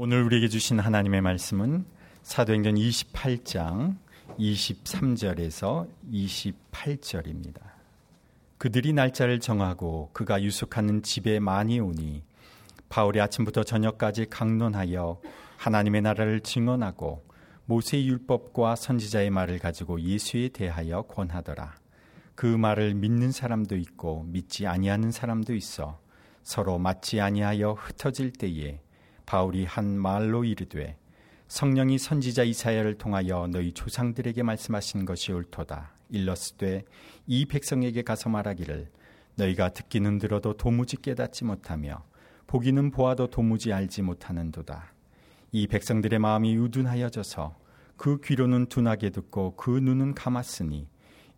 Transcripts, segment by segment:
오늘 우리에게 주신 하나님의 말씀은 사도행전 28장 23절에서 28절입니다. 그들이 날짜를 정하고 그가 유숙하는 집에 많이 오니 바울이 아침부터 저녁까지 강론하여 하나님의 나라를 증언하고 모세의 율법과 선지자의 말을 가지고 예수에 대하여 권하더라. 그 말을 믿는 사람도 있고 믿지 아니하는 사람도 있어 서로 맞지 아니하여 흩어질 때에 바울이 한 말로 이르되 성령이 선지자 이사야를 통하여 너희 조상들에게 말씀하신 것이 옳도다. 일러스되 이 백성에게 가서 말하기를 너희가 듣기는 들어도 도무지 깨닫지 못하며 보기는 보아도 도무지 알지 못하는도다. 이 백성들의 마음이 우둔하여져서 그 귀로는 둔하게 듣고 그 눈은 감았으니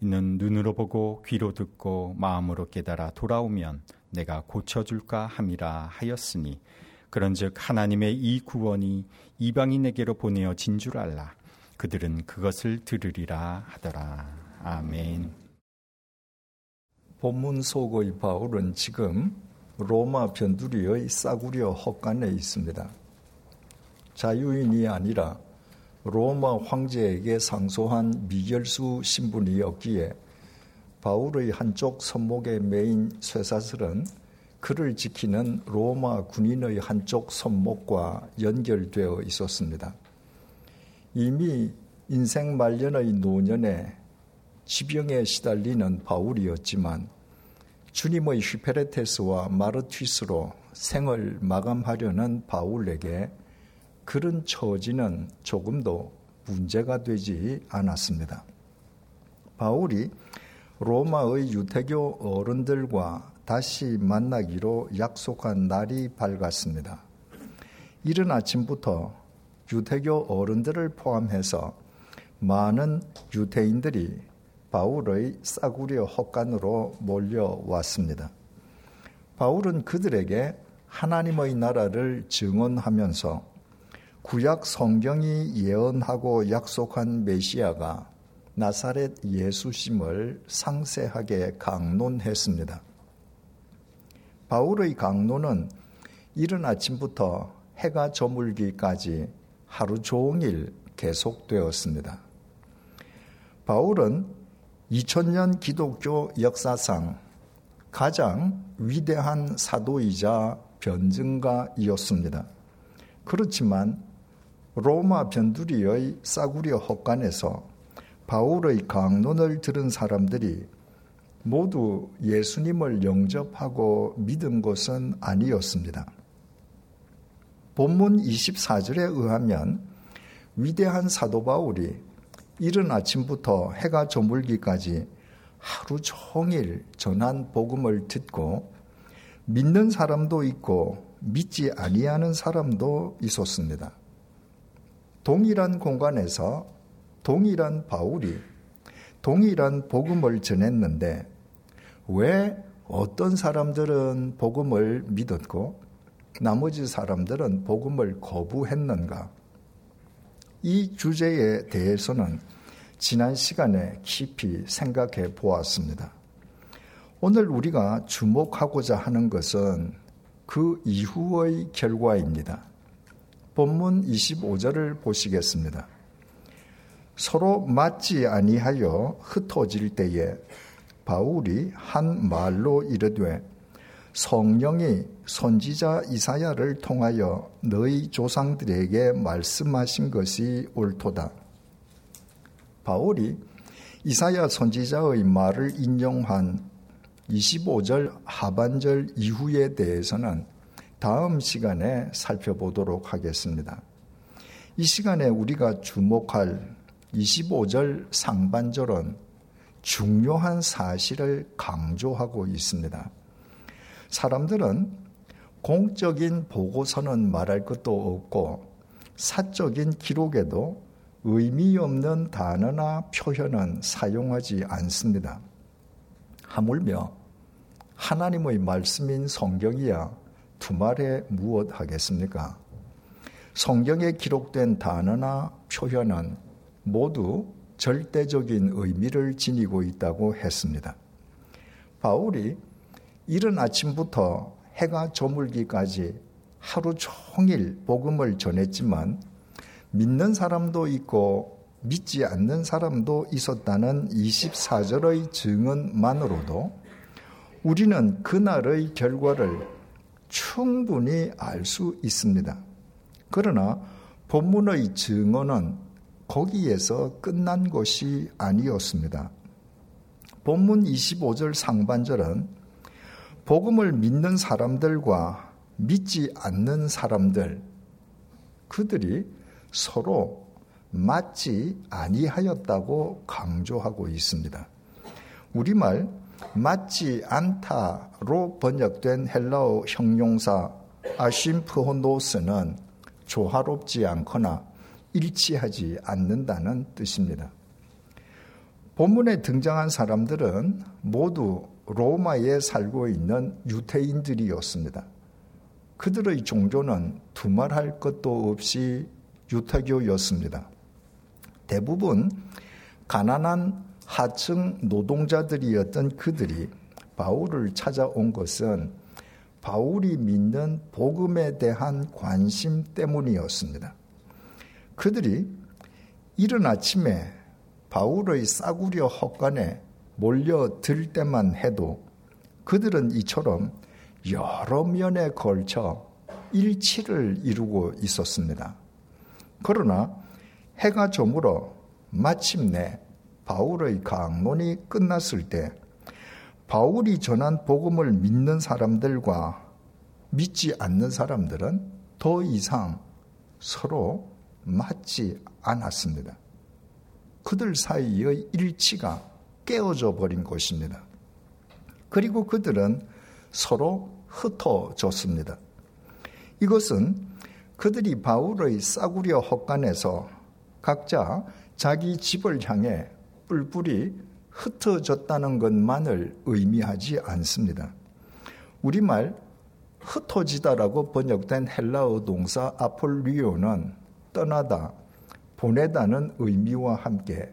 이는 눈으로 보고 귀로 듣고 마음으로 깨달아 돌아오면 내가 고쳐줄까 함이라 하였으니 그런즉 하나님의 이 구원이 이방인에게로 보내어 진 줄 알라. 그들은 그것을 들으리라 하더라. 아멘. 본문 속의 바울은 지금 로마 변두리의 싸구려 헛간에 있습니다. 자유인이 아니라 로마 황제에게 상소한 미결수 신분이었기에 바울의 한쪽 손목에 메인 쇠사슬은 그를 지키는 로마 군인의 한쪽 손목과 연결되어 있었습니다. 이미 인생 말년의 노년에 지병에 시달리는 바울이었지만 주님의 휘페레테스와 마르튀스로 생을 마감하려는 바울에게 그런 처지는 조금도 문제가 되지 않았습니다. 바울이 로마의 유태교 어른들과 다시 만나기로 약속한 날이 밝았습니다. 이른 아침부터 유태교 어른들을 포함해서 많은 유태인들이 바울의 싸구려 헛간으로 몰려왔습니다. 바울은 그들에게 하나님의 나라를 증언하면서 구약 성경이 예언하고 약속한 메시아가 나사렛 예수심을 상세하게 강론했습니다. 바울의 강론은 이른 아침부터 해가 저물기까지 하루 종일 계속되었습니다. 바울은 2000년 기독교 역사상 가장 위대한 사도이자 변증가이었습니다. 그렇지만 로마 변두리의 싸구려 헛간에서 바울의 강론을 들은 사람들이 모두 예수님을 영접하고 믿은 것은 아니었습니다. 본문 24절에 의하면 위대한 사도 바울이 이른 아침부터 해가 저물기까지 하루 종일 전한 복음을 듣고 믿는 사람도 있고 믿지 아니하는 사람도 있었습니다. 동일한 공간에서 동일한 바울이 동일한 복음을 전했는데 왜 어떤 사람들은 복음을 믿었고 나머지 사람들은 복음을 거부했는가? 이 주제에 대해서는 지난 시간에 깊이 생각해 보았습니다. 오늘 우리가 주목하고자 하는 것은 그 이후의 결과입니다. 본문 25절을 보시겠습니다. 서로 맞지 아니하여 흩어질 때에 바울이 한 말로 이르되 성령이 선지자 이사야를 통하여 너희 조상들에게 말씀하신 것이 옳도다. 바울이 이사야 선지자의 말을 인용한 25절 하반절 이후에 대해서는 다음 시간에 살펴보도록 하겠습니다. 이 시간에 우리가 주목할 25절 상반절은 중요한 사실을 강조하고 있습니다. 사람들은 공적인 보고서는 말할 것도 없고 사적인 기록에도 의미 없는 단어나 표현은 사용하지 않습니다. 하물며 하나님의 말씀인 성경이야 두말에 무엇 하겠습니까? 성경에 기록된 단어나 표현은 모두 절대적인 의미를 지니고 있다고 했습니다. 바울이 이른 아침부터 해가 저물기까지 하루 종일 복음을 전했지만 믿는 사람도 있고 믿지 않는 사람도 있었다는 24절의 증언만으로도 우리는 그날의 결과를 충분히 알 수 있습니다. 그러나 본문의 증언은 거기에서 끝난 것이 아니었습니다. 본문 25절 상반절은 복음을 믿는 사람들과 믿지 않는 사람들, 그들이 서로 맞지 아니하였다고 강조하고 있습니다. 우리말 맞지 않다로 번역된 헬라어 형용사 아심프호노스는 조화롭지 않거나 일치하지 않는다는 뜻입니다. 본문에 등장한 사람들은 모두 로마에 살고 있는 유태인들이었습니다. 그들의 종교는 두말할 것도 없이 유태교였습니다. 대부분 가난한 하층 노동자들이었던 그들이 바울을 찾아온 것은 바울이 믿는 복음에 대한 관심 때문이었습니다. 그들이 이른 아침에 바울의 싸구려 헛간에 몰려들 때만 해도 그들은 이처럼 여러 면에 걸쳐 일치를 이루고 있었습니다. 그러나 해가 저물어 마침내 바울의 강론이 끝났을 때 바울이 전한 복음을 믿는 사람들과 믿지 않는 사람들은 더 이상 서로 맞지 않았습니다. 그들 사이의 일치가 깨어져 버린 것입니다. 그리고 그들은 서로 흩어졌습니다. 이것은 그들이 바울의 싸구려 헛간에서 각자 자기 집을 향해 뿔뿔이 흩어졌다는 것만을 의미하지 않습니다. 우리말 흩어지다라고 번역된 헬라어 동사 아폴리오는 떠나다, 보내다는 의미와 함께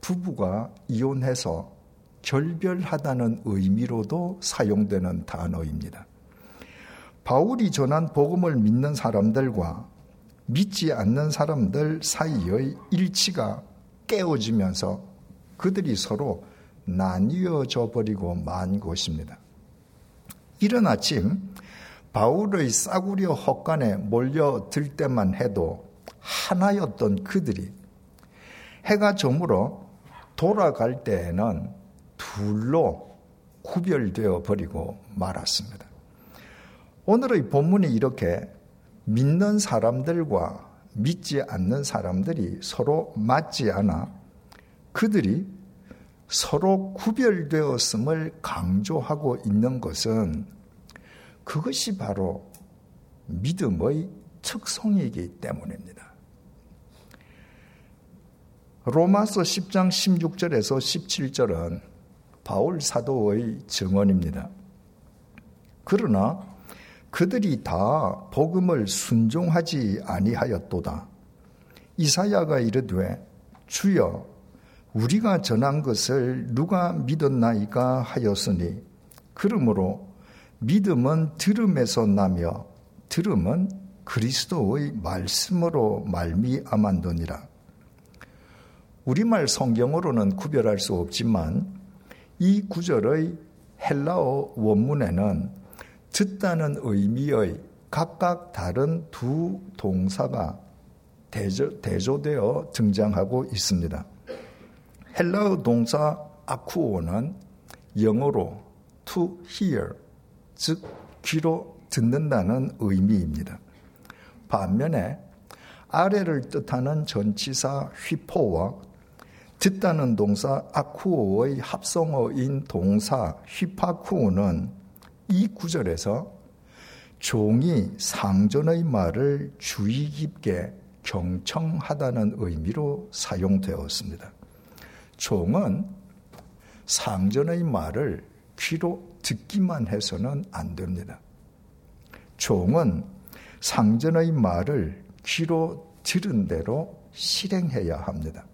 부부가 이혼해서 결별하다는 의미로도 사용되는 단어입니다. 바울이 전한 복음을 믿는 사람들과 믿지 않는 사람들 사이의 일치가 깨어지면서 그들이 서로 나뉘어져 버리고 만 것입니다. 이른 아침 바울의 싸구려 헛간에 몰려들 때만 해도 하나였던 그들이 해가 저물어 돌아갈 때에는 둘로 구별되어 버리고 말았습니다. 오늘의 본문이 이렇게 믿는 사람들과 믿지 않는 사람들이 서로 맞지 않아 그들이 서로 구별되었음을 강조하고 있는 것은 그것이 바로 믿음의 특성이기 때문입니다. 로마서 10장 16절에서 17절은 바울 사도의 증언입니다. 그러나 그들이 다 복음을 순종하지 아니하였도다. 이사야가 이르되 주여 우리가 전한 것을 누가 믿었나이까 하였으니 그러므로 믿음은 들음에서 나며 들음은 그리스도의 말씀으로 말미암았느니라. 우리말 성경으로는 구별할 수 없지만 이 구절의 헬라어 원문에는 듣다는 의미의 각각 다른 두 동사가 대조, 대조되어 등장하고 있습니다. 헬라어 동사 아쿠오는 영어로 to hear, 즉 귀로 듣는다는 의미입니다. 반면에 아래를 뜻하는 전치사 휘포와 듣다는 동사 아쿠오의 합성어인 동사 휘파쿠오는 이 구절에서 종이 상전의 말을 주의 깊게 경청하다는 의미로 사용되었습니다. 종은 상전의 말을 귀로 듣기만 해서는 안 됩니다. 종은 상전의 말을 귀로 들은 대로 실행해야 합니다.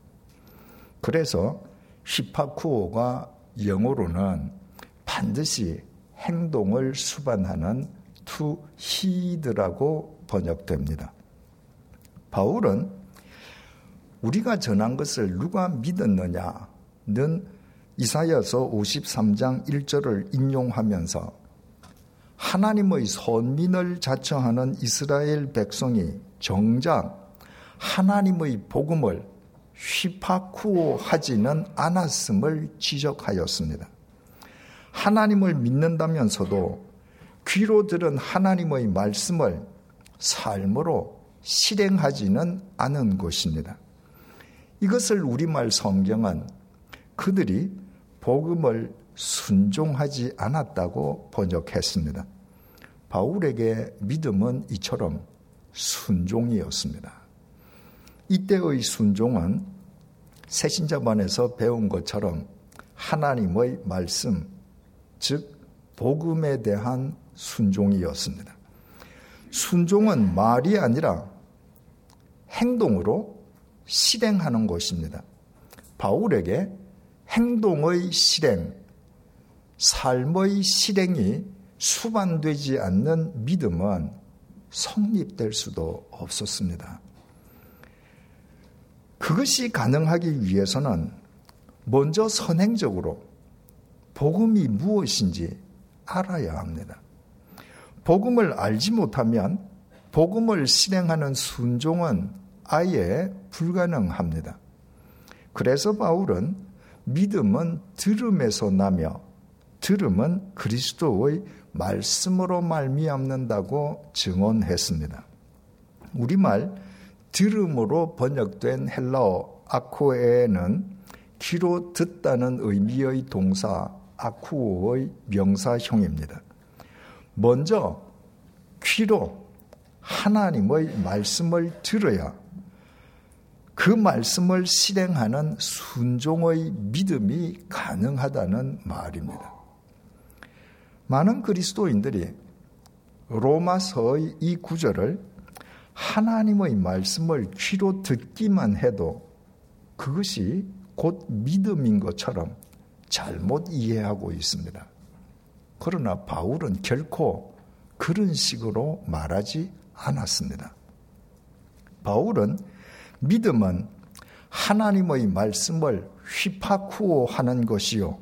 그래서 히파쿠오가 영어로는 반드시 행동을 수반하는 to heed라고 번역됩니다. 바울은 우리가 전한 것을 누가 믿었느냐는 이사야서 53장 1절을 인용하면서 하나님의 선민을 자처하는 이스라엘 백성이 정작 하나님의 복음을 휘파쿠하지는 않았음을 지적하였습니다. 하나님을 믿는다면서도 귀로 들은 하나님의 말씀을 삶으로 실행하지는 않은 것입니다. 이것을 우리말 성경은 그들이 복음을 순종하지 않았다고 번역했습니다. 바울에게 믿음은 이처럼 순종이었습니다. 이때의 순종은 새신자반에서 배운 것처럼 하나님의 말씀, 즉 복음에 대한 순종이었습니다. 순종은 말이 아니라 행동으로 실행하는 것입니다. 바울에게 행동의 실행, 삶의 실행이 수반되지 않는 믿음은 성립될 수도 없었습니다. 그것이 가능하기 위해서는 먼저 선행적으로 복음이 무엇인지 알아야 합니다. 복음을 알지 못하면 복음을 실행하는 순종은 아예 불가능합니다. 그래서 바울은 믿음은 들음에서 나며 들음은 그리스도의 말씀으로 말미암는다고 증언했습니다. 우리말 들음으로 번역된 헬라어 아코에는 귀로 듣다는 의미의 동사 아쿠오의 명사형입니다. 먼저 귀로 하나님의 말씀을 들어야 그 말씀을 실행하는 순종의 믿음이 가능하다는 말입니다. 많은 그리스도인들이 로마서의 이 구절을 하나님의 말씀을 귀로 듣기만 해도 그것이 곧 믿음인 것처럼 잘못 이해하고 있습니다. 그러나 바울은 결코 그런 식으로 말하지 않았습니다. 바울은 믿음은 하나님의 말씀을 휘파쿠오 하는 것이요.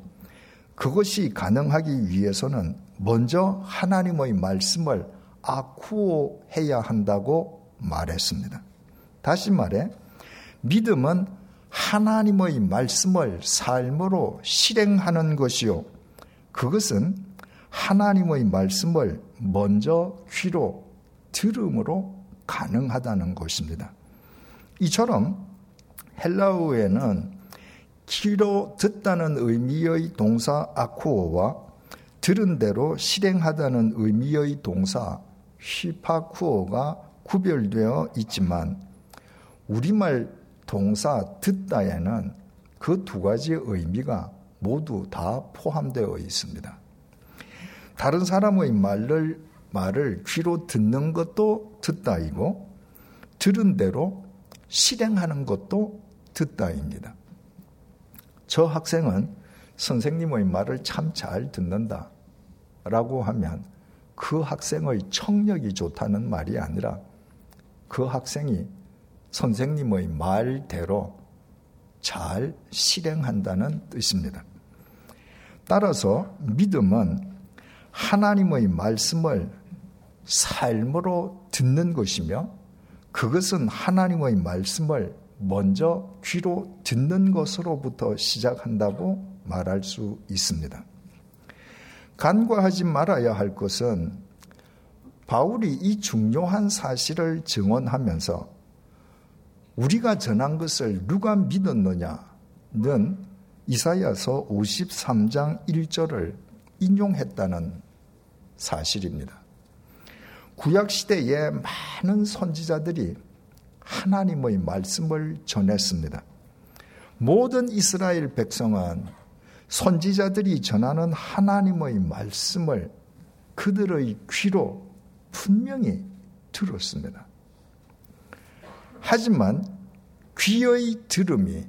그것이 가능하기 위해서는 먼저 하나님의 말씀을 아쿠오 해야 한다고 말했습니다. 다시 말해, 믿음은 하나님의 말씀을 삶으로 실행하는 것이요. 그것은 하나님의 말씀을 먼저 귀로 들음으로 가능하다는 것입니다. 이처럼 헬라어에는 귀로 듣다는 의미의 동사 아쿠오와 들은 대로 실행하다는 의미의 동사 휘파쿠오가 구별되어 있지만 우리말 동사 듣다에는 그 두 가지 의미가 모두 다 포함되어 있습니다. 다른 사람의 말을 말을 귀로 듣는 것도 듣다이고 들은 대로 실행하는 것도 듣다입니다. 저 학생은 선생님의 말을 참 잘 듣는다. 라고 하면 그 학생의 청력이 좋다는 말이 아니라 그 학생이 선생님의 말대로 잘 실행한다는 뜻입니다. 따라서 믿음은 하나님의 말씀을 삶으로 듣는 것이며 그것은 하나님의 말씀을 먼저 귀로 듣는 것으로부터 시작한다고 말할 수 있습니다. 간과하지 말아야 할 것은 바울이 이 중요한 사실을 증언하면서 우리가 전한 것을 누가 믿었느냐는 이사야서 53장 1절을 인용했다는 사실입니다. 구약 시대에 많은 선지자들이 하나님의 말씀을 전했습니다. 모든 이스라엘 백성은 선지자들이 전하는 하나님의 말씀을 그들의 귀로 분명히 들었습니다. 하지만 귀의 들음이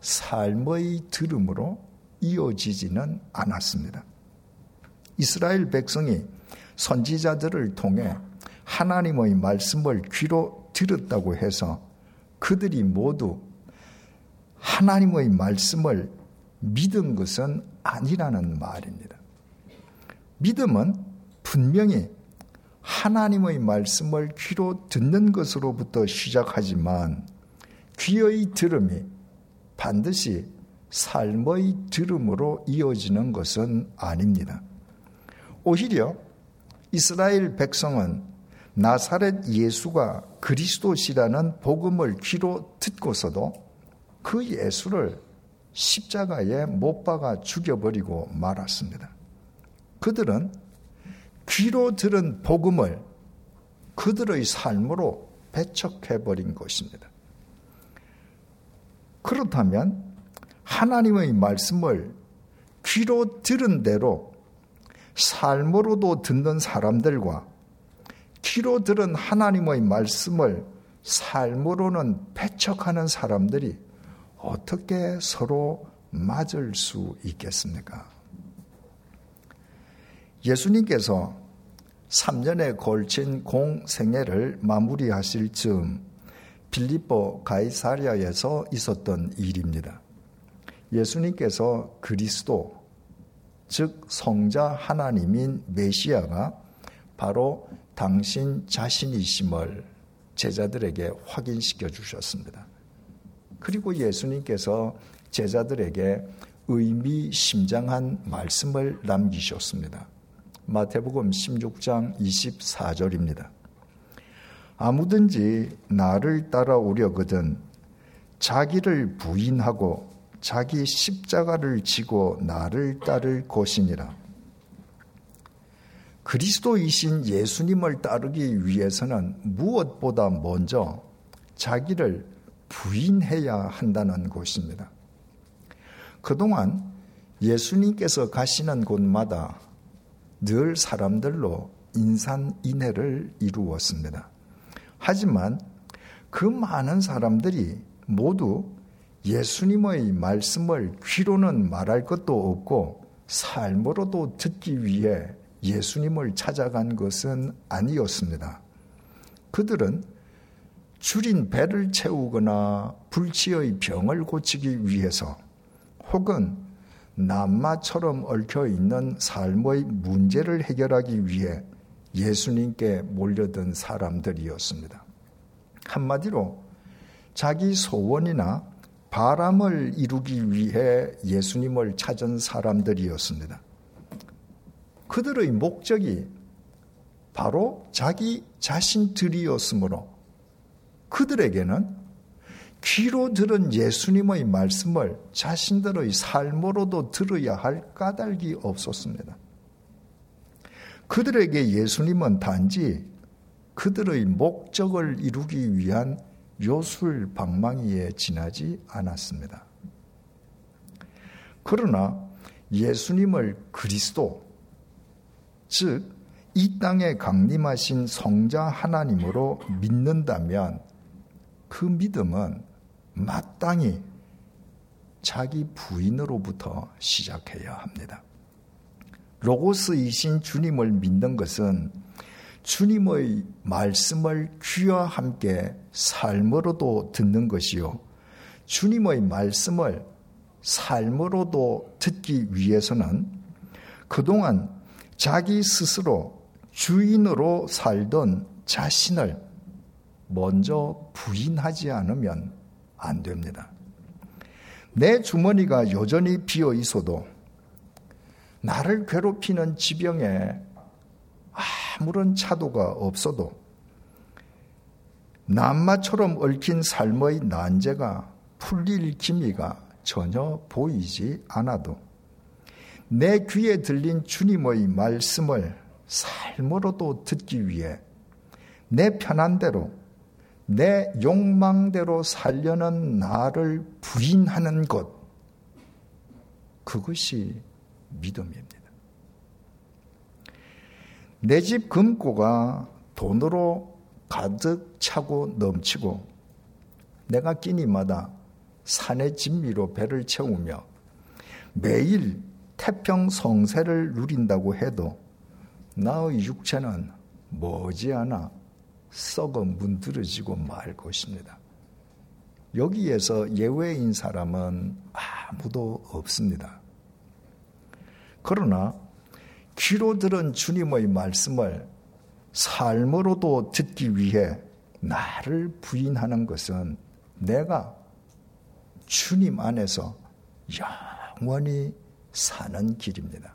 삶의 들음으로 이어지지는 않았습니다. 이스라엘 백성이 선지자들을 통해 하나님의 말씀을 귀로 들었다고 해서 그들이 모두 하나님의 말씀을 믿은 것은 아니라는 말입니다. 믿음은 분명히 하나님의 말씀을 귀로 듣는 것으로부터 시작하지만 귀의 들음이 반드시 삶의 들음으로 이어지는 것은 아닙니다. 오히려 이스라엘 백성은 나사렛 예수가 그리스도시라는 복음을 귀로 듣고서도 그 예수를 십자가에 못 박아 죽여버리고 말았습니다. 그들은 귀로 들은 복음을 그들의 삶으로 배척해버린 것입니다. 그렇다면 하나님의 말씀을 귀로 들은 대로 삶으로도 듣는 사람들과 귀로 들은 하나님의 말씀을 삶으로는 배척하는 사람들이 어떻게 서로 맞을 수 있겠습니까? 예수님께서 3년에 걸친 공생애를 마무리하실 즈음 빌립보 가이사리아에서 있었던 일입니다. 예수님께서 그리스도 즉 성자 하나님인 메시아가 바로 당신 자신이심을 제자들에게 확인시켜 주셨습니다. 그리고 예수님께서 제자들에게 의미심장한 말씀을 남기셨습니다. 마태복음 16장 24절입니다. 아무든지 나를 따라오려거든 자기를 부인하고 자기 십자가를 지고 나를 따를 것이니라. 그리스도이신 예수님을 따르기 위해서는 무엇보다 먼저 자기를 부인해야 한다는 것입니다. 그동안 예수님께서 가시는 곳마다 늘 사람들로 인산인해를 이루었습니다. 하지만 그 많은 사람들이 모두 예수님의 말씀을 귀로는 말할 것도 없고 삶으로도 듣기 위해 예수님을 찾아간 것은 아니었습니다. 그들은 줄인 배를 채우거나 불치의 병을 고치기 위해서 혹은 남마처럼 얽혀 있는 삶의 문제를 해결하기 위해 예수님께 몰려든 사람들이었습니다. 한마디로 자기 소원이나 바람을 이루기 위해 예수님을 찾은 사람들이었습니다. 그들의 목적이 바로 자기 자신들이었으므로 그들에게는 귀로 들은 예수님의 말씀을 자신들의 삶으로도 들어야 할 까닭이 없었습니다. 그들에게 예수님은 단지 그들의 목적을 이루기 위한 요술 방망이에 지나지 않았습니다. 그러나 예수님을 그리스도, 즉, 이 땅에 강림하신 성자 하나님으로 믿는다면 그 믿음은 마땅히 자기 부인으로부터 시작해야 합니다. 로고스이신 주님을 믿는 것은 주님의 말씀을 귀와 함께 삶으로도 듣는 것이요. 주님의 말씀을 삶으로도 듣기 위해서는 그동안 자기 스스로 주인으로 살던 자신을 먼저 부인하지 않으면 안 됩니다. 내 주머니가 여전히 비어 있어도 나를 괴롭히는 지병에 아무런 차도가 없어도 남마처럼 얽힌 삶의 난제가 풀릴 기미가 전혀 보이지 않아도 내 귀에 들린 주님의 말씀을 삶으로도 듣기 위해 내 편한 대로 내 욕망대로 살려는 나를 부인하는 것, 그것이 믿음입니다. 내 집 금고가 돈으로 가득 차고 넘치고 내가 끼니마다 산의 진미로 배를 채우며 매일 태평 성세를 누린다고 해도 나의 육체는 머지않아 썩어 문드러지고 말 것입니다. 여기에서 예외인 사람은 아무도 없습니다. 그러나 귀로 들은 주님의 말씀을 삶으로도 듣기 위해 나를 부인하는 것은 내가 주님 안에서 영원히 사는 길입니다.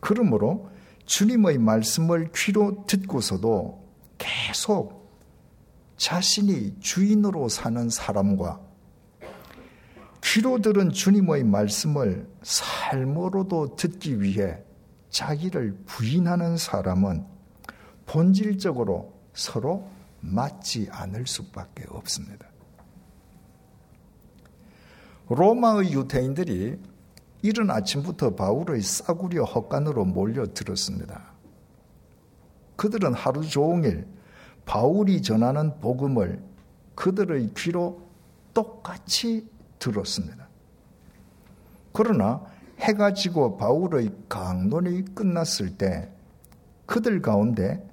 그러므로 주님의 말씀을 귀로 듣고서도 계속 자신이 주인으로 사는 사람과 귀로 들은 주님의 말씀을 삶으로도 듣기 위해 자기를 부인하는 사람은 본질적으로 서로 맞지 않을 수밖에 없습니다. 로마의 유대인들이 이른 아침부터 바울의 싸구려 헛간으로 몰려들었습니다. 그들은 하루 종일 바울이 전하는 복음을 그들의 귀로 똑같이 들었습니다. 그러나 해가 지고 바울의 강론이 끝났을 때 그들 가운데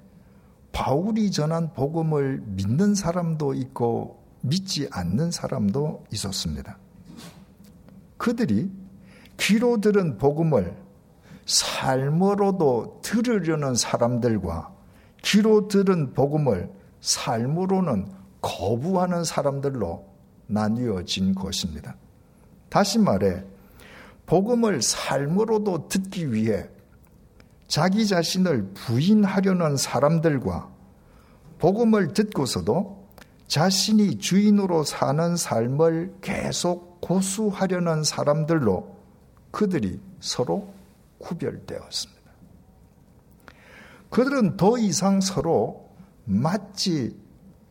바울이 전한 복음을 믿는 사람도 있고 믿지 않는 사람도 있었습니다. 그들이 귀로 들은 복음을 삶으로도 들으려는 사람들과 귀로 들은 복음을 삶으로는 거부하는 사람들로 나뉘어진 것입니다. 다시 말해, 복음을 삶으로도 듣기 위해 자기 자신을 부인하려는 사람들과 복음을 듣고서도 자신이 주인으로 사는 삶을 계속 고수하려는 사람들로 그들이 서로 구별되었습니다. 그들은 더 이상 서로 맞지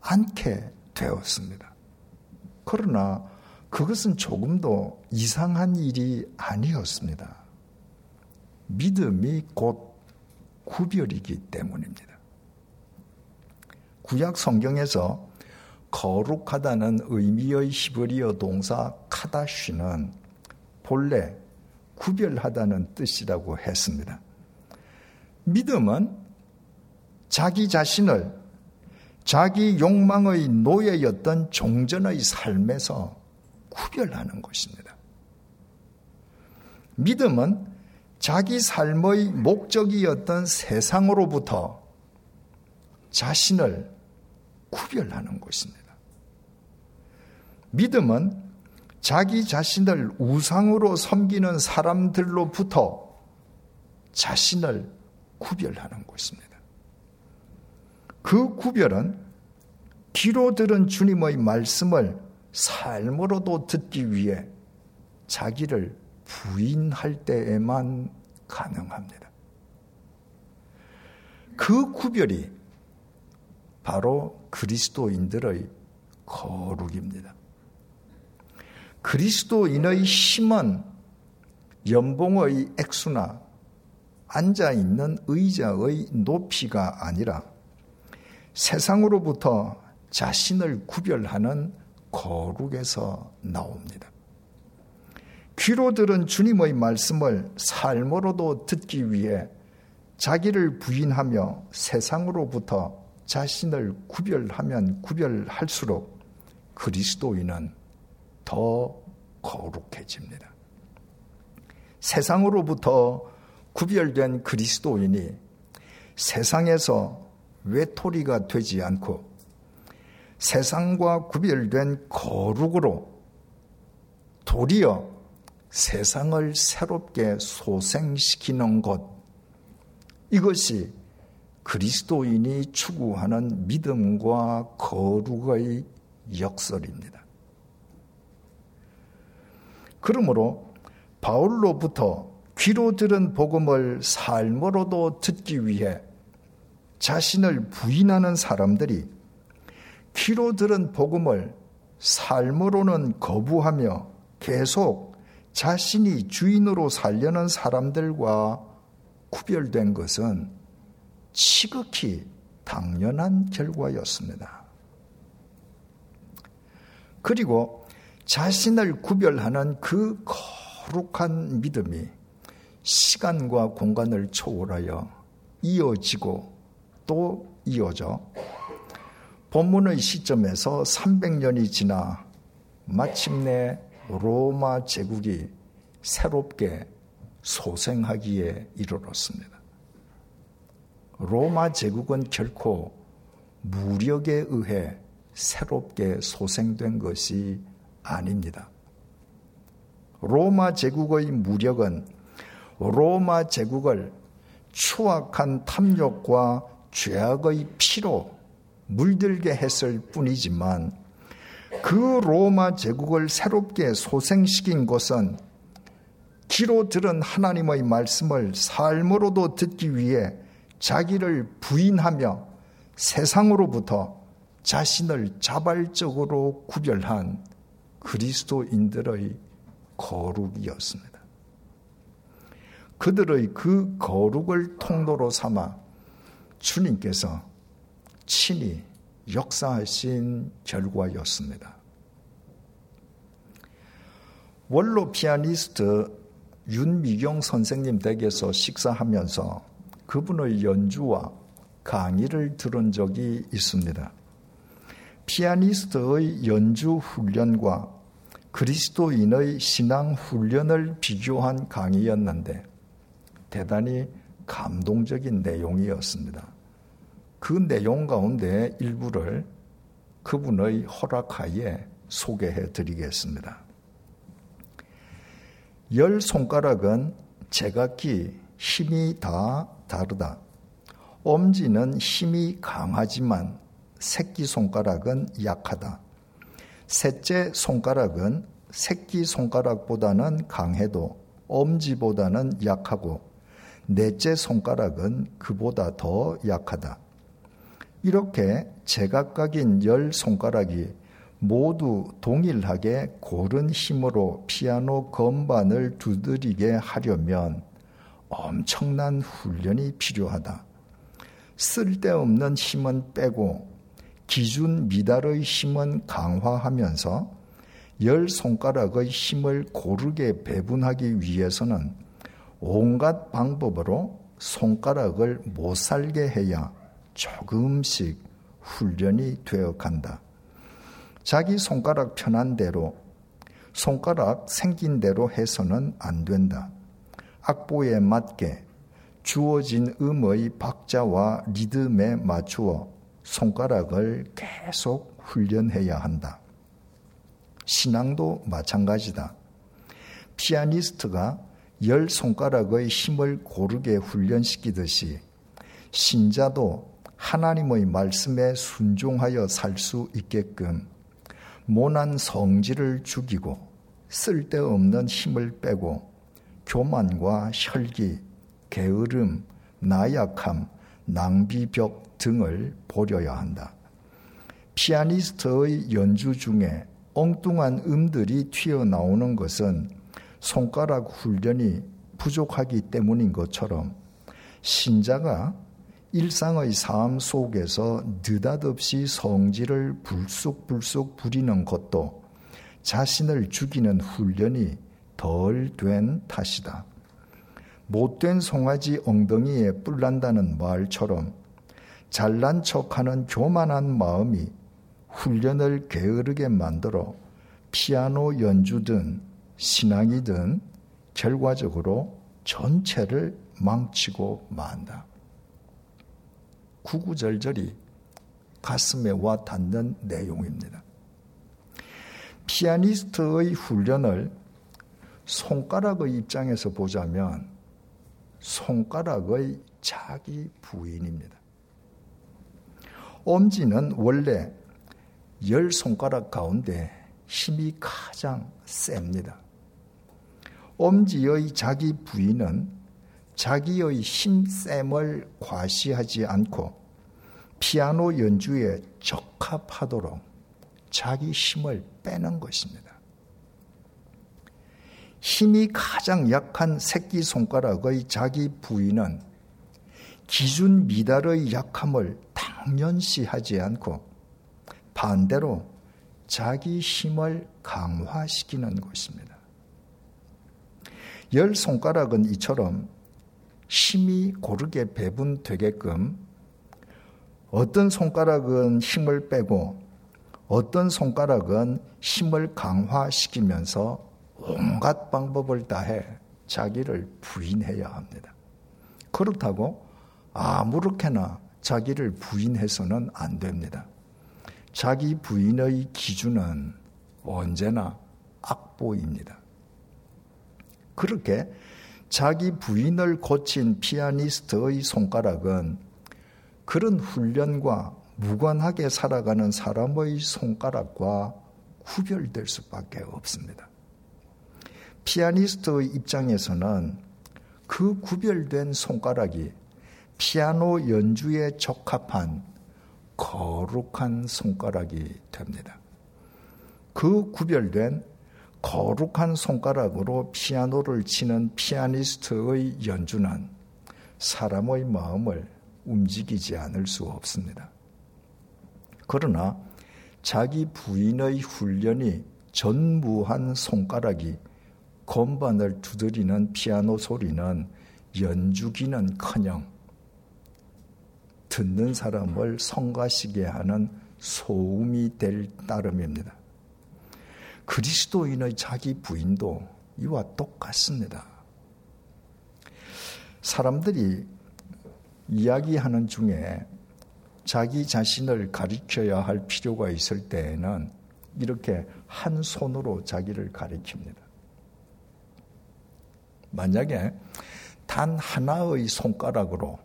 않게 되었습니다. 그러나 그것은 조금도 이상한 일이 아니었습니다. 믿음이 곧 구별이기 때문입니다. 구약 성경에서 거룩하다는 의미의 히브리어 동사 카다쉬는 본래 구별하다는 뜻이라고 했습니다. 믿음은 자기 자신을 자기 욕망의 노예였던 종전의 삶에서 구별하는 것입니다. 믿음은 자기 삶의 목적이었던 세상으로부터 자신을 구별하는 것입니다. 믿음은 자기 자신을 우상으로 섬기는 사람들로부터 자신을 구별하는 것입니다. 그 구별은 귀로 들은 주님의 말씀을 삶으로도 듣기 위해 자기를 부인할 때에만 가능합니다. 그 구별이 바로 그리스도인들의 거룩입니다. 그리스도인의 힘은 연봉의 액수나 앉아 있는 의자의 높이가 아니라 세상으로부터 자신을 구별하는 거룩에서 나옵니다. 귀로 들은 주님의 말씀을 삶으로도 듣기 위해 자기를 부인하며 세상으로부터 자신을 구별하면 구별할수록 그리스도인은 더 거룩해집니다. 세상으로부터 구별된 그리스도인이 세상에서 외톨이가 되지 않고 세상과 구별된 거룩으로 도리어 세상을 새롭게 소생시키는 것 이것이 그리스도인이 추구하는 믿음과 거룩의 역설입니다. 그러므로 바울로부터 귀로 들은 복음을 삶으로도 듣기 위해 자신을 부인하는 사람들이 귀로 들은 복음을 삶으로는 거부하며 계속 자신이 주인으로 살려는 사람들과 구별된 것은 지극히 당연한 결과였습니다. 그리고 자신을 구별하는 그 거룩한 믿음이 시간과 공간을 초월하여 이어지고 또 이어져 본문의 시점에서 300년이 지나 마침내 로마 제국이 새롭게 소생하기에 이르렀습니다. 로마 제국은 결코 무력에 의해 새롭게 소생된 것이 아닙니다. 로마 제국의 무력은 로마 제국을 추악한 탐욕과 죄악의 피로 물들게 했을 뿐이지만 그 로마 제국을 새롭게 소생시킨 것은 귀로 들은 하나님의 말씀을 삶으로도 듣기 위해 자기를 부인하며 세상으로부터 자신을 자발적으로 구별한 그리스도인들의 거룩이었습니다. 그들의 그 거룩을 통로로 삼아 주님께서 친히 역사하신 결과였습니다. 원로 피아니스트 윤미경 선생님 댁에서 식사하면서 그분의 연주와 강의를 들은 적이 있습니다. 피아니스트의 연주 훈련과 그리스도인의 신앙 훈련을 비교한 강의였는데 대단히 감동적인 내용이었습니다. 그 내용 가운데 일부를 그분의 허락하에 소개해 드리겠습니다. 열 손가락은 제각기 힘이 다 다르다. 엄지는 힘이 강하지만 새끼 손가락은 약하다. 셋째 손가락은 새끼 손가락보다는 강해도 엄지보다는 약하고 넷째 손가락은 그보다 더 약하다. 이렇게 제각각인 열 손가락이 모두 동일하게 고른 힘으로 피아노 건반을 두드리게 하려면 엄청난 훈련이 필요하다. 쓸데없는 힘은 빼고 기준 미달의 힘은 강화하면서 열 손가락의 힘을 고르게 배분하기 위해서는 온갖 방법으로 손가락을 못 살게 해야 조금씩 훈련이 되어 간다. 자기 손가락 편한 대로 손가락 생긴 대로 해서는 안 된다. 악보에 맞게 주어진 음의 박자와 리듬에 맞추어 손가락을 계속 훈련해야 한다. 신앙도 마찬가지다. 피아니스트가 열 손가락의 힘을 고르게 훈련시키듯이 신자도 하나님의 말씀에 순종하여 살 수 있게끔 모난 성질을 죽이고 쓸데없는 힘을 빼고 교만과 혈기, 게으름, 나약함, 낭비벽 등을 버려야 한다. 피아니스트의 연주 중에 엉뚱한 음들이 튀어나오는 것은 손가락 훈련이 부족하기 때문인 것처럼 신자가 일상의 삶 속에서 느닷없이 성질을 불쑥불쑥 부리는 것도 자신을 죽이는 훈련이 덜 된 탓이다. 못된 송아지 엉덩이에 뿔난다는 말처럼 잘난 척하는 교만한 마음이 훈련을 게으르게 만들어 피아노 연주든 신앙이든 결과적으로 전체를 망치고 만다. 구구절절이 가슴에 와 닿는 내용입니다. 피아니스트의 훈련을 손가락의 입장에서 보자면 손가락의 자기 부인입니다. 엄지는 원래 열 손가락 가운데 힘이 가장 셉니다. 엄지의 자기 부인은 자기의 힘셈을 과시하지 않고 피아노 연주에 적합하도록 자기 힘을 빼는 것입니다. 힘이 가장 약한 새끼 손가락의 자기 부인은 기준 미달의 약함을 당연시하지 않고 반대로 자기 힘을 강화시키는 것입니다. 열 손가락은 이처럼 힘이 고르게 배분되게끔 어떤 손가락은 힘을 빼고 어떤 손가락은 힘을 강화시키면서 온갖 방법을 다해 자기를 부인해야 합니다. 그렇다고 아무렇게나 자기를 부인해서는 안 됩니다. 자기 부인의 기준은 언제나 악보입니다. 그렇게 자기 부인을 고친 피아니스트의 손가락은 그런 훈련과 무관하게 살아가는 사람의 손가락과 구별될 수밖에 없습니다. 피아니스트의 입장에서는 그 구별된 손가락이 피아노 연주에 적합한 거룩한 손가락이 됩니다. 그 구별된 거룩한 손가락으로 피아노를 치는 피아니스트의 연주는 사람의 마음을 움직이지 않을 수 없습니다. 그러나 자기 부인의 훈련이 전무한 손가락이 건반을 두드리는 피아노 소리는 연주기는 커녕 듣는 사람을 성가시게 하는 소음이 될 따름입니다. 그리스도인의 자기 부인도 이와 똑같습니다. 사람들이 이야기하는 중에 자기 자신을 가리켜야 할 필요가 있을 때에는 이렇게 한 손으로 자기를 가리킵니다. 만약에 단 하나의 손가락으로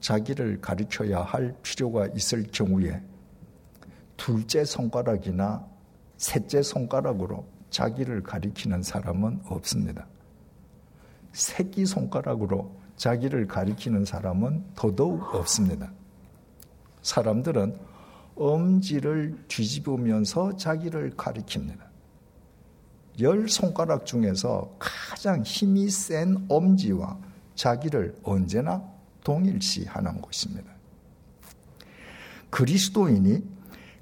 자기를 가리켜야 할 필요가 있을 경우에 둘째 손가락이나 셋째 손가락으로 자기를 가리키는 사람은 없습니다. 새끼 손가락으로 자기를 가리키는 사람은 더더욱 없습니다. 사람들은 엄지를 뒤집으면서 자기를 가리킵니다. 열 손가락 중에서 가장 힘이 센 엄지와 자기를 언제나 동일시하는 것입니다. 그리스도인이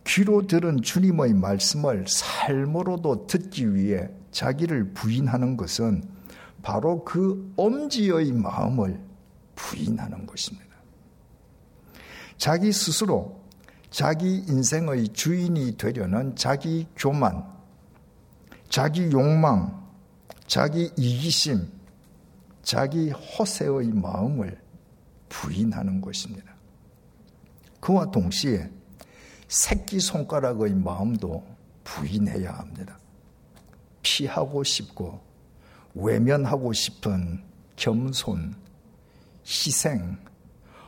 귀로 들은 주님의 말씀을 삶으로도 듣기 위해 자기를 부인하는 것은 바로 그 엄지의 마음을 부인하는 것입니다. 자기 스스로 자기 인생의 주인이 되려는 자기 교만, 자기 욕망, 자기 이기심, 자기 허세의 마음을 부인하는 것입니다. 그와 동시에 새끼 손가락의 마음도 부인해야 합니다. 피하고 싶고 외면하고 싶은 겸손, 희생,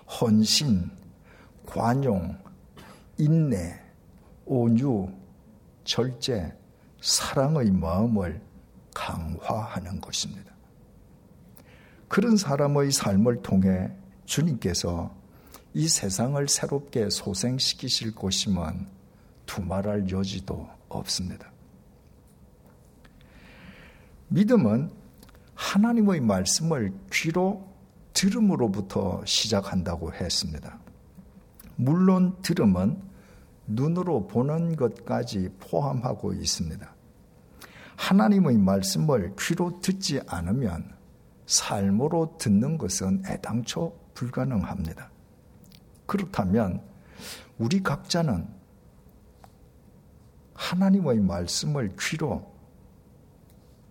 헌신, 관용, 인내, 온유, 절제, 사랑의 마음을 강화하는 것입니다. 그런 사람의 삶을 통해 주님께서 이 세상을 새롭게 소생시키실 것이면 두말할 여지도 없습니다. 믿음은 하나님의 말씀을 귀로 들음으로부터 시작한다고 했습니다. 물론 들음은 눈으로 보는 것까지 포함하고 있습니다. 하나님의 말씀을 귀로 듣지 않으면 삶으로 듣는 것은 애당초 불가능합니다. 그렇다면 우리 각자는 하나님의 말씀을 귀로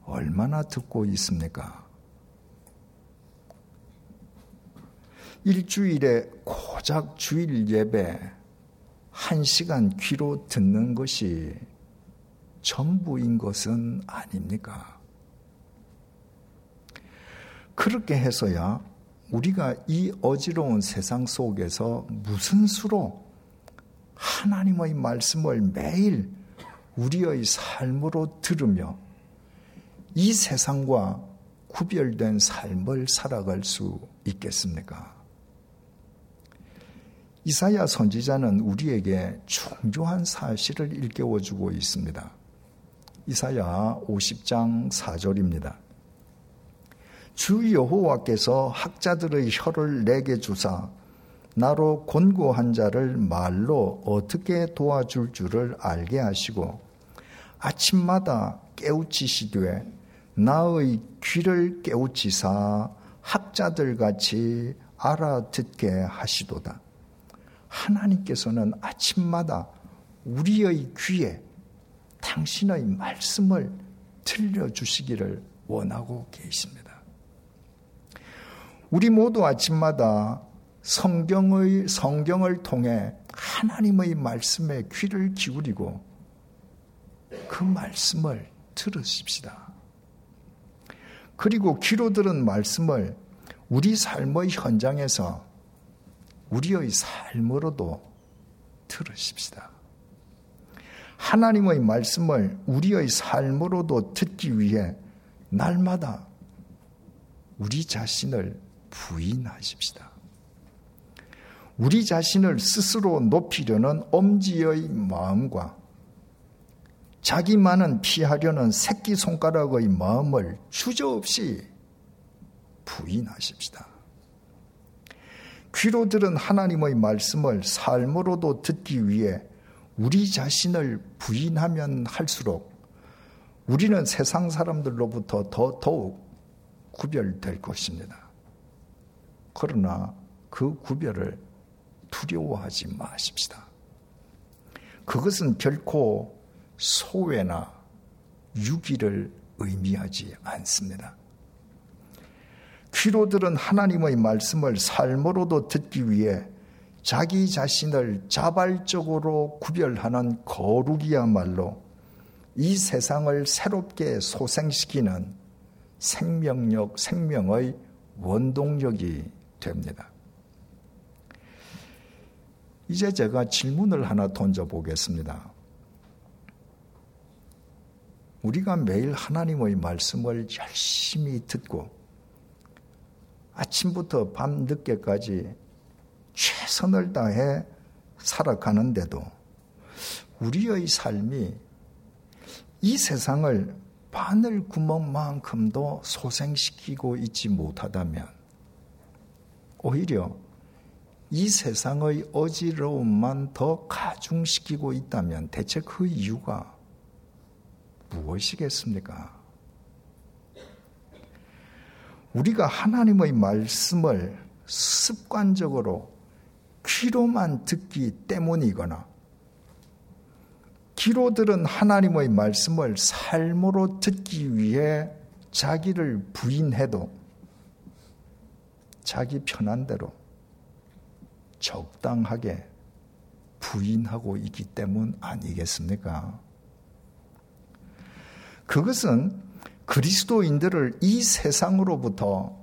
얼마나 듣고 있습니까? 일주일에 고작 주일 예배 한 시간 귀로 듣는 것이 전부인 것은 아닙니까? 그렇게 해서야 우리가 이 어지러운 세상 속에서 무슨 수로 하나님의 말씀을 매일 우리의 삶으로 들으며 이 세상과 구별된 삶을 살아갈 수 있겠습니까? 이사야 선지자는 우리에게 중요한 사실을 일깨워 주고 있습니다. 이사야 50장 4절입니다. 주 여호와께서 학자들의 혀를 내게 주사 나로 곤고한 자를 말로 어떻게 도와줄 줄을 알게 하시고 아침마다 깨우치시되 나의 귀를 깨우치사 학자들 같이 알아듣게 하시도다. 하나님께서는 아침마다 우리의 귀에 당신의 말씀을 들려주시기를 원하고 계십니다. 우리 모두 아침마다 성경의, 성경을 통해 하나님의 말씀에 귀를 기울이고 그 말씀을 들으십시다. 그리고 귀로 들은 말씀을 우리 삶의 현장에서 우리의 삶으로도 들으십시다. 하나님의 말씀을 우리의 삶으로도 듣기 위해 날마다 우리 자신을 부인하십시다. 우리 자신을 스스로 높이려는 엄지의 마음과 자기만은 피하려는 새끼 손가락의 마음을 주저없이 부인하십시다. 귀로 들은 하나님의 말씀을 삶으로도 듣기 위해 우리 자신을 부인하면 할수록 우리는 세상 사람들로부터 더 더욱 구별될 것입니다. 그러나 그 구별을 두려워하지 마십시다. 그것은 결코 소외나 유기를 의미하지 않습니다. 귀로 들은 하나님의 말씀을 삶으로도 듣기 위해 자기 자신을 자발적으로 구별하는 거룩이야말로 이 세상을 새롭게 소생시키는 생명력, 생명의 원동력이 됩니다. 이제 제가 질문을 하나 던져보겠습니다. 우리가 매일 하나님의 말씀을 열심히 듣고 아침부터 밤 늦게까지 최선을 다해 살아가는데도 우리의 삶이 이 세상을 바늘 구멍만큼도 소생시키고 있지 못하다면 오히려 이 세상의 어지러움만 더 가중시키고 있다면 대체 그 이유가 무엇이겠습니까? 우리가 하나님의 말씀을 습관적으로 귀로만 듣기 때문이거나 귀로 들은 하나님의 말씀을 삶으로 듣기 위해 자기를 부인해도 자기 편한 대로 적당하게 부인하고 있기 때문 아니겠습니까? 그것은 그리스도인들을 이 세상으로부터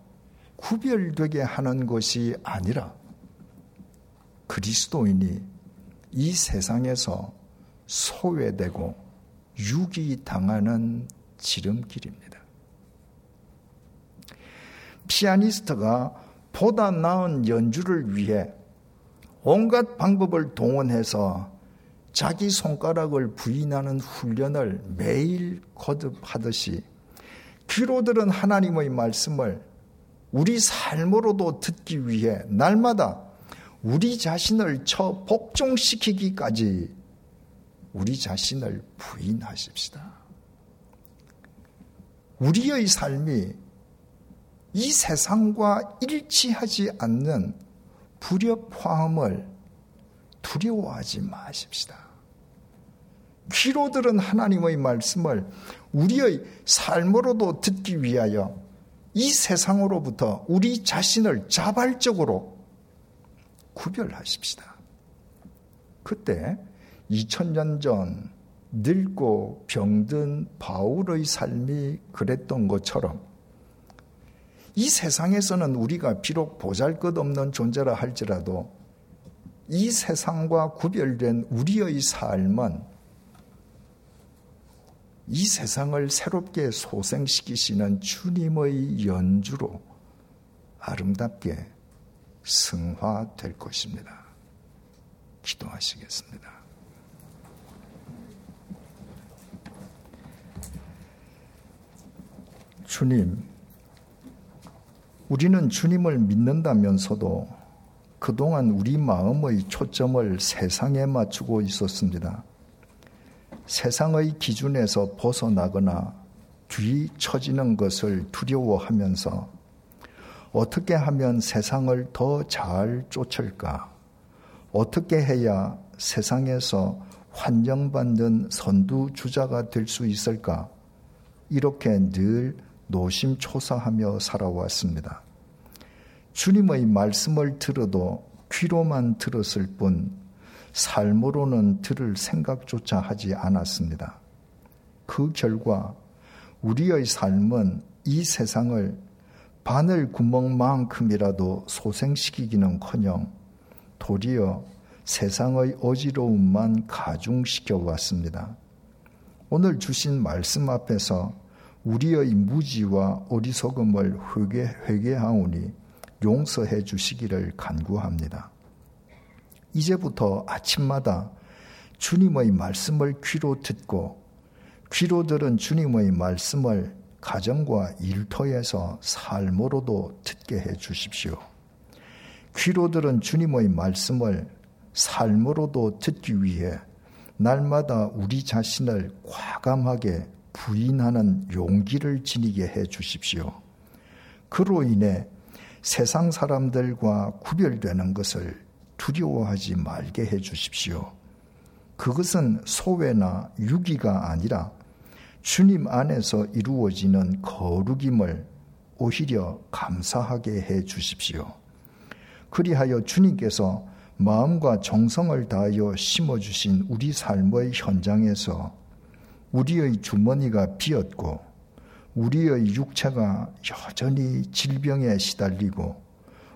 구별되게 하는 것이 아니라 그리스도인이 이 세상에서 소외되고 유기당하는 지름길입니다. 피아니스트가 보다 나은 연주를 위해 온갖 방법을 동원해서 자기 손가락을 부인하는 훈련을 매일 거듭하듯이 귀로 들은 하나님의 말씀을 우리 삶으로도 듣기 위해 날마다 우리 자신을 처 복종시키기까지 우리 자신을 부인하십시다. 우리의 삶이 이 세상과 일치하지 않는 불협화음을 두려워하지 마십시다. 귀로 들은 하나님의 말씀을 우리의 삶으로도 듣기 위하여 이 세상으로부터 우리 자신을 자발적으로 구별하십시다. 그때 2000년 전 늙고 병든 바울의 삶이 그랬던 것처럼 이 세상에서는 우리가 비록 보잘 것 없는 존재라 할지라도 이 세상과 구별된 우리의 삶은 이 세상을 새롭게 소생시키시는 주님의 연주로 아름답게 승화될 것입니다. 기도하시겠습니다. 주님, 우리는 주님을 믿는다면서도 그동안 우리 마음의 초점을 세상에 맞추고 있었습니다. 세상의 기준에서 벗어나거나 뒤처지는 것을 두려워하면서 어떻게 하면 세상을 더 잘 쫓을까? 어떻게 해야 세상에서 환정받는 선두주자가 될 수 있을까? 이렇게 늘 노심초사하며 살아왔습니다. 주님의 말씀을 들어도 귀로만 들었을 뿐 삶으로는 들을 생각조차 하지 않았습니다. 그 결과 우리의 삶은 이 세상을 바늘 구멍만큼이라도 소생시키기는 커녕 도리어 세상의 어지러움만 가중시켜 왔습니다. 오늘 주신 말씀 앞에서 우리의 무지와 어리석음을 회개, 회개하오니 용서해 주시기를 간구합니다. 이제부터 아침마다 주님의 말씀을 귀로 듣고 귀로 들은 주님의 말씀을 가정과 일터에서 삶으로도 듣게 해 주십시오. 귀로 들은 주님의 말씀을 삶으로도 듣기 위해 날마다 우리 자신을 과감하게 부인하는 용기를 지니게 해 주십시오. 그로 인해 세상 사람들과 구별되는 것을 두려워하지 말게 해 주십시오. 그것은 소외나 유기가 아니라 주님 안에서 이루어지는 거룩임을 오히려 감사하게 해 주십시오. 그리하여 주님께서 마음과 정성을 다하여 심어주신 우리 삶의 현장에서 우리의 주머니가 비었고 우리의 육체가 여전히 질병에 시달리고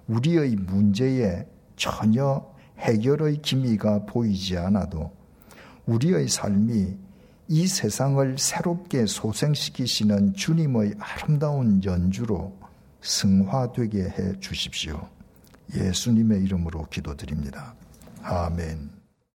우리의 문제에 전혀 해결의 기미가 보이지 않아도 우리의 삶이 이 세상을 새롭게 소생시키시는 주님의 아름다운 연주로 승화되게 해 주십시오. 예수님의 이름으로 기도드립니다. 아멘.